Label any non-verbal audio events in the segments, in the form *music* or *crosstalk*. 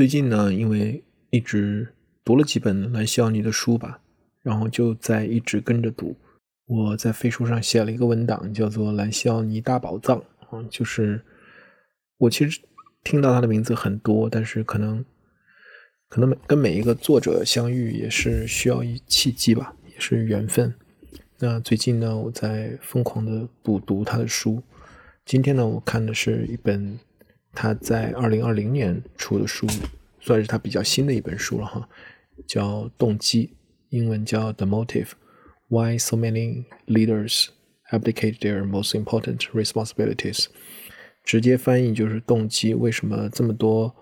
最近呢，因为一直读了几本兰西奥尼的书吧，然后就在一直跟着读。我在飞书上写了一个文档，叫做《兰西奥尼大宝藏》啊，就是我其实听到他的名字很多，但是可能可能跟每一个作者相遇也是需要一契机吧，也是缘分。那最近呢，我在疯狂的补读他的书。今天呢，我看的是一本他在二零二零年出的书，算是他比较新的一本书了哈，叫《动机》，英文叫《The Motive: Why So Many Leaders Abdicate Their Most Important Responsibilities》。直接翻译就是“动机”，为什么这么多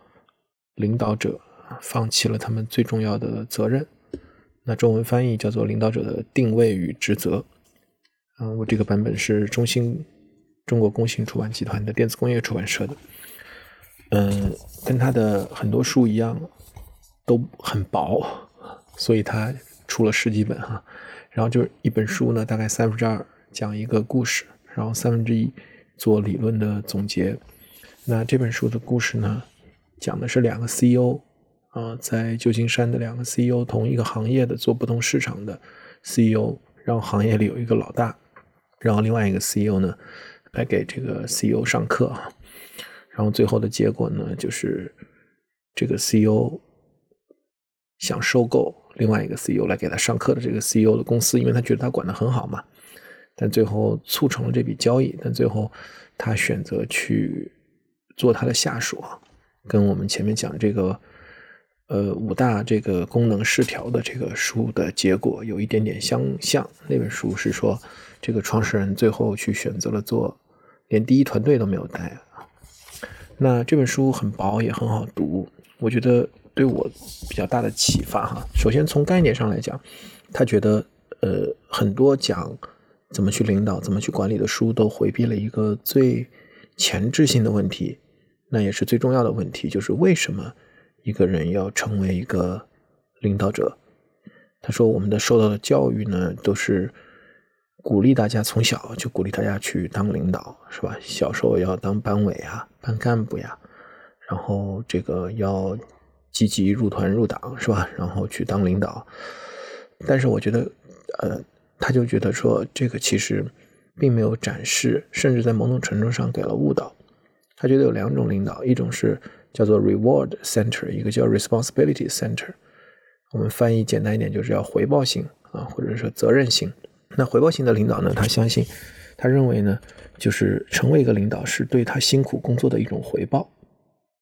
领导者放弃了他们最重要的责任？那中文翻译叫做《领导者的定位与职责》。嗯，我这个版本是中兴中国工信出版集团的电子工业出版社的。嗯，跟他的很多书一样，都很薄，所以他出了十几本哈。然后就是一本书呢，大概三分之二讲一个故事，然后三分之一做理论的总结。那这本书的故事呢，讲的是两个 CEO。啊，在旧金山的两个 CEO，同一个行业的做不同市场的 CEO，然后行业里有一个老大，然后另外一个 CEO 呢，来给这个 CEO 上课啊，然后最后的结果呢，就是这个 CEO 想收购另外一个 CEO 来给他上课的这个 CEO 的公司，因为他觉得他管得很好嘛，但最后促成了这笔交易，但最后他选择去做他的下属啊，跟我们前面讲这个。呃，五大这个功能失调的这个书的结果有一点点相像。那本书是说，这个创始人最后去选择了做，连第一团队都没有带。那这本书很薄，也很好读，我觉得对我比较大的启发哈。首先从概念上来讲，他觉得呃很多讲怎么去领导、怎么去管理的书都回避了一个最前置性的问题，那也是最重要的问题，就是为什么。一个人要成为一个领导者，他说：“我们的受到的教育呢，都是鼓励大家从小就鼓励大家去当领导，是吧？小时候要当班委啊、班干部呀，然后这个要积极入团入党，是吧？然后去当领导。但是我觉得，呃，他就觉得说，这个其实并没有展示，甚至在某种程度上给了误导。他觉得有两种领导，一种是。”叫做 reward center，一个叫 responsibility center。我们翻译简单一点，就是要回报性啊，或者说责任心。那回报型的领导呢，他相信，他认为呢，就是成为一个领导是对他辛苦工作的一种回报，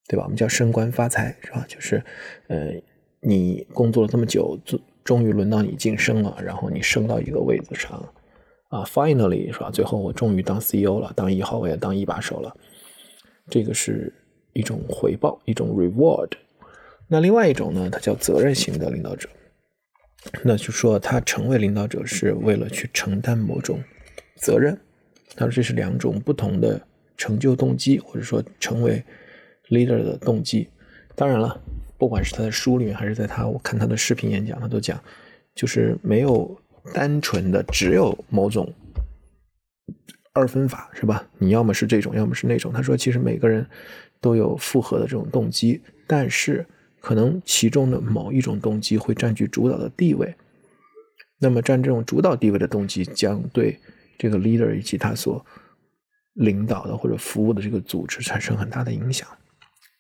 对吧？我们叫升官发财，是吧？就是呃，你工作了这么久，终终于轮到你晋升了，然后你升到一个位子上啊，finally 是吧？最后我终于当 CEO 了，当一号位，当一把手了，这个是。一种回报，一种 reward。那另外一种呢，它叫责任型的领导者。那就说他成为领导者是为了去承担某种责任。他说这是两种不同的成就动机，或者说成为 leader 的动机。当然了，不管是他的书里面，还是在他我看他的视频演讲，他都讲，就是没有单纯的只有某种。二分法是吧？你要么是这种，要么是那种。他说，其实每个人都有复合的这种动机，但是可能其中的某一种动机会占据主导的地位。那么占这种主导地位的动机，将对这个 leader 以及他所领导的或者服务的这个组织产生很大的影响。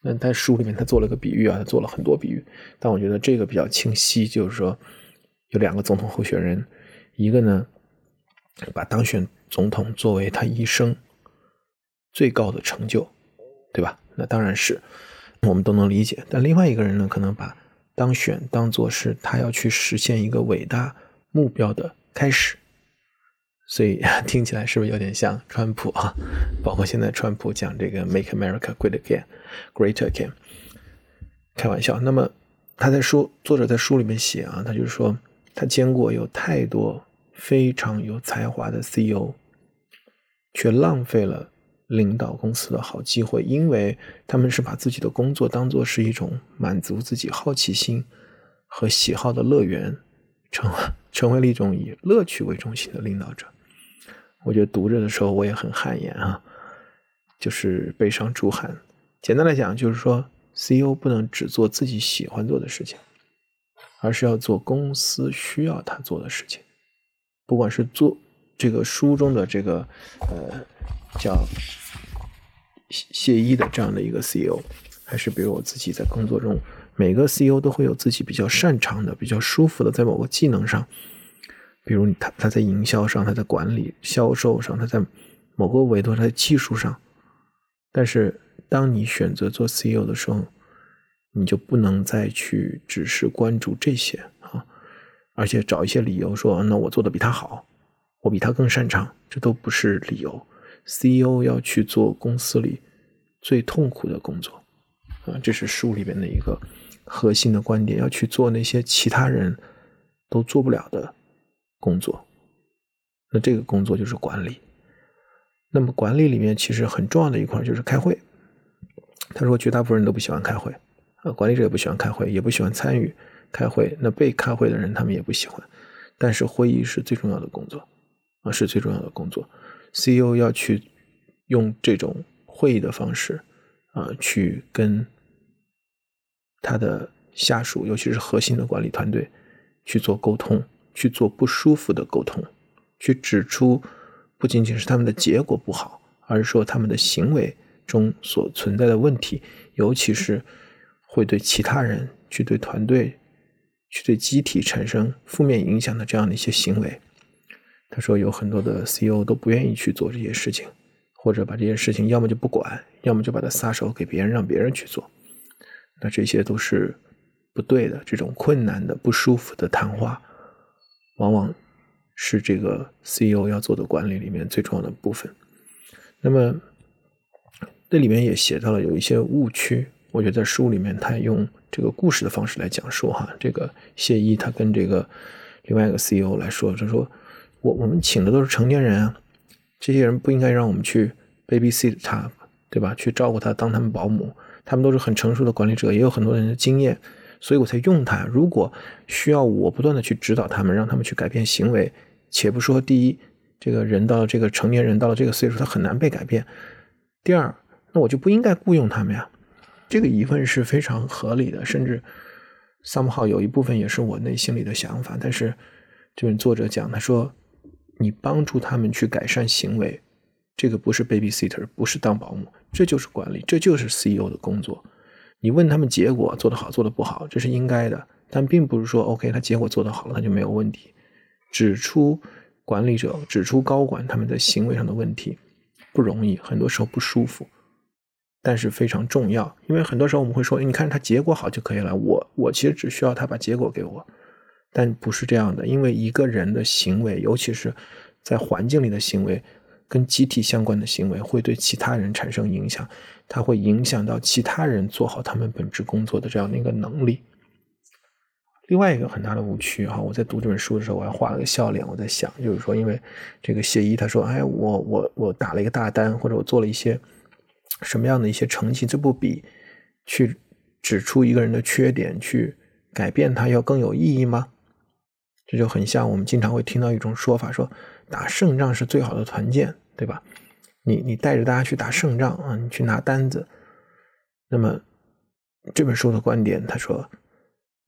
那在书里面他做了个比喻啊，他做了很多比喻，但我觉得这个比较清晰，就是说有两个总统候选人，一个呢把当选。总统作为他一生最高的成就，对吧？那当然是我们都能理解。但另外一个人呢，可能把当选当做是他要去实现一个伟大目标的开始。所以 *laughs* 听起来是不是有点像川普啊？包括现在川普讲这个 “Make America Great Again”、“Great Again”，开玩笑。那么他在书作者在书里面写啊，他就是说他见过有太多。非常有才华的 CEO，却浪费了领导公司的好机会，因为他们是把自己的工作当做是一种满足自己好奇心和喜好的乐园，成 *laughs* 成为了一种以乐趣为中心的领导者。我觉得读着的时候我也很汗颜啊，就是悲伤出汗。简单来讲，就是说 CEO 不能只做自己喜欢做的事情，而是要做公司需要他做的事情。不管是做这个书中的这个呃叫谢一的这样的一个 CEO，还是比如我自己在工作中，每个 CEO 都会有自己比较擅长的、比较舒服的，在某个技能上，比如他他在营销上，他在管理、销售上，他在某个维度他在技术上，但是。当你选择做 CEO 的时候，你就不能再去只是关注这些啊，而且找一些理由说，那我做的比他好，我比他更擅长，这都不是理由。CEO 要去做公司里最痛苦的工作啊，这是书里边的一个核心的观点，要去做那些其他人都做不了的工作。那这个工作就是管理。那么管理里面其实很重要的一块就是开会。他说：“绝大部分人都不喜欢开会，啊，管理者也不喜欢开会，也不喜欢参与开会。那被开会的人，他们也不喜欢。但是会议是最重要的工作，啊，是最重要的工作。CEO 要去用这种会议的方式，啊，去跟他的下属，尤其是核心的管理团队去做沟通，去做不舒服的沟通，去指出不仅仅是他们的结果不好，而是说他们的行为。”中所存在的问题，尤其是会对其他人、去对团队、去对机体产生负面影响的这样的一些行为，他说有很多的 CEO 都不愿意去做这些事情，或者把这些事情要么就不管，要么就把它撒手给别人，让别人去做。那这些都是不对的。这种困难的、不舒服的谈话，往往是这个 CEO 要做的管理里面最重要的部分。那么。这里面也写到了有一些误区，我觉得在书里面他用这个故事的方式来讲述哈。这个谢一他跟这个另外一个 CEO 来说，他说我我们请的都是成年人啊，这些人不应该让我们去 babysit 他，对吧？去照顾他，当他们保姆，他们都是很成熟的管理者，也有很多人的经验，所以我才用他。如果需要我不断的去指导他们，让他们去改变行为，且不说第一，这个人到了这个成年人到了这个岁数，他很难被改变；第二。那我就不应该雇佣他们呀，这个疑问是非常合理的，甚至 somehow 有一部分也是我内心里的想法。但是，就是作者讲，他说你帮助他们去改善行为，这个不是 babysitter，不是当保姆，这就是管理，这就是 CEO 的工作。你问他们结果做得好，做得不好，这是应该的，但并不是说 OK，他结果做得好了，他就没有问题。指出管理者，指出高管他们在行为上的问题不容易，很多时候不舒服。但是非常重要，因为很多时候我们会说，你看他结果好就可以了。我我其实只需要他把结果给我，但不是这样的。因为一个人的行为，尤其是在环境里的行为，跟集体相关的行为，会对其他人产生影响，它会影响到其他人做好他们本职工作的这样的一个能力。另外一个很大的误区哈，我在读这本书的时候，我还画了个笑脸。我在想，就是说，因为这个谢一他说，哎，我我我打了一个大单，或者我做了一些。什么样的一些成绩，这不比去指出一个人的缺点，去改变他要更有意义吗？这就很像我们经常会听到一种说法，说打胜仗是最好的团建，对吧？你你带着大家去打胜仗啊，你去拿单子。那么这本书的观点，他说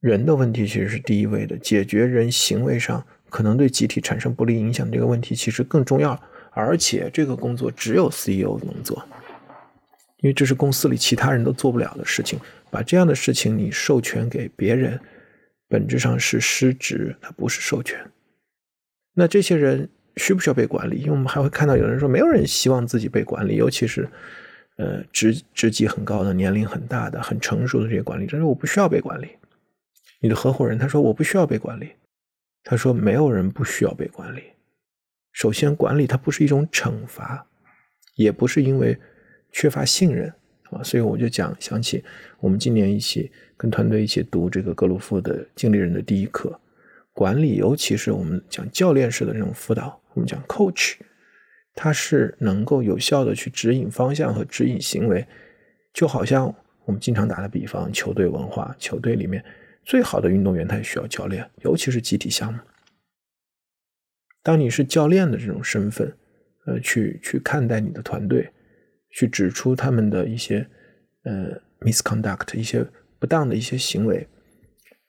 人的问题其实是第一位的，解决人行为上可能对集体产生不利影响这个问题，其实更重要。而且这个工作只有 CEO 能做。因为这是公司里其他人都做不了的事情，把这样的事情你授权给别人，本质上是失职，它不是授权。那这些人需不需要被管理？因为我们还会看到有人说，没有人希望自己被管理，尤其是呃职职级很高的、年龄很大的、很成熟的这些管理者说：“我不需要被管理。”你的合伙人他说：“我不需要被管理。”他说：“没有人不需要被管理。首先，管理它不是一种惩罚，也不是因为。”缺乏信任啊，所以我就讲想起我们今年一起跟团队一起读这个格鲁夫的经理人的第一课，管理，尤其是我们讲教练式的这种辅导，我们讲 coach，它是能够有效的去指引方向和指引行为，就好像我们经常打的比方，球队文化，球队里面最好的运动员他也需要教练，尤其是集体项目。当你是教练的这种身份，呃，去去看待你的团队。去指出他们的一些呃 misconduct 一些不当的一些行为，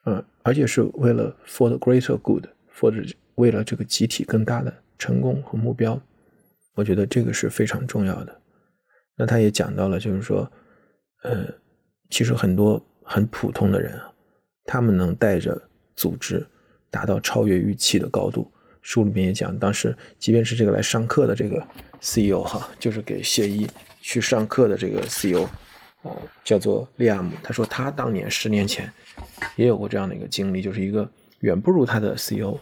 呃，而且是为了 for the greater good，for 为了这个集体更大的成功和目标，我觉得这个是非常重要的。那他也讲到了，就是说，呃，其实很多很普通的人啊，他们能带着组织达到超越预期的高度。书里面也讲，当时即便是这个来上课的这个 CEO 哈，就是给谢一去上课的这个 CEO，啊，叫做利亚姆，他说他当年十年前也有过这样的一个经历，就是一个远不如他的 CEO，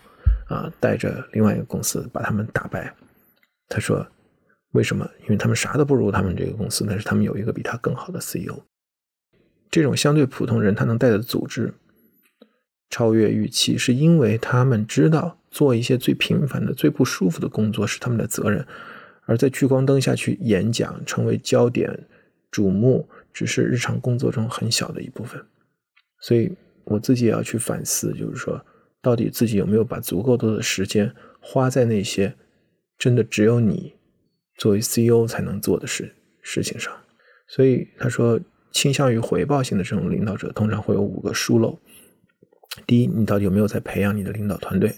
啊，带着另外一个公司把他们打败。他说为什么？因为他们啥都不如他们这个公司，但是他们有一个比他更好的 CEO。这种相对普通人，他能带的组织超越预期，是因为他们知道。做一些最平凡的、最不舒服的工作是他们的责任，而在聚光灯下去演讲、成为焦点、瞩目，只是日常工作中很小的一部分。所以我自己也要去反思，就是说，到底自己有没有把足够多的时间花在那些真的只有你作为 CEO 才能做的事事情上？所以他说，倾向于回报型的这种领导者，通常会有五个疏漏：第一，你到底有没有在培养你的领导团队？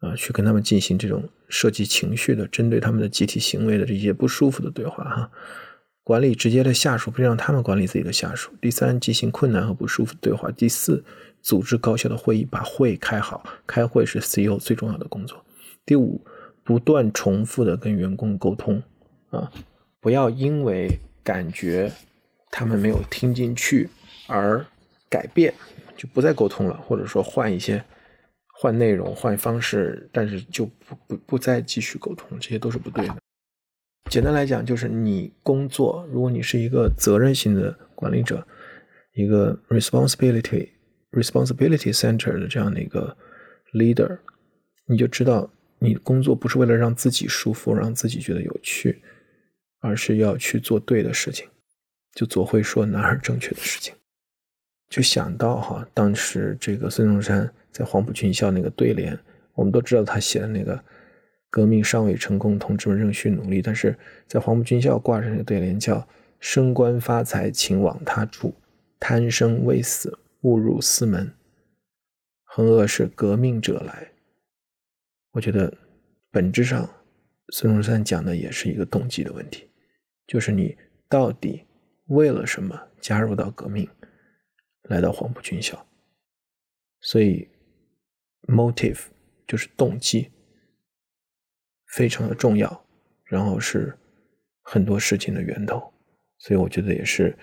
啊，去跟他们进行这种涉及情绪的、针对他们的集体行为的这些不舒服的对话哈。管理直接的下属，不让他们管理自己的下属。第三，进行困难和不舒服的对话。第四，组织高效的会议，把会开好。开会是 CEO 最重要的工作。第五，不断重复的跟员工沟通啊，不要因为感觉他们没有听进去而改变，就不再沟通了，或者说换一些。换内容、换方式，但是就不不不再继续沟通，这些都是不对的。简单来讲，就是你工作，如果你是一个责任型的管理者，一个 responsibility responsibility center 的这样的一个 leader，你就知道，你工作不是为了让自己舒服、让自己觉得有趣，而是要去做对的事情，就做会说哪儿正确的事情。就想到哈，当时这个孙中山。在黄埔军校那个对联，我们都知道他写的那个“革命尚未成功，同志们仍需努力”。但是在黄埔军校挂着那个对联叫“升官发财，请往他处；贪生畏死，误入私门。横恶是革命者来。”我觉得本质上，孙中山讲的也是一个动机的问题，就是你到底为了什么加入到革命，来到黄埔军校？所以。motive 就是动机，非常的重要，然后是很多事情的源头，所以我觉得也是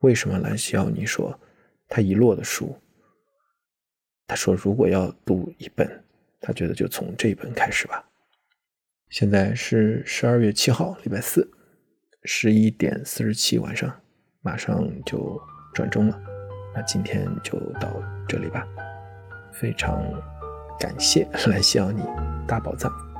为什么兰西奥尼说他遗落的书，他说如果要读一本，他觉得就从这一本开始吧。现在是十二月七号，礼拜四，十一点四十七晚上，马上就转钟了，那今天就到这里吧。非常感谢来向你大宝藏。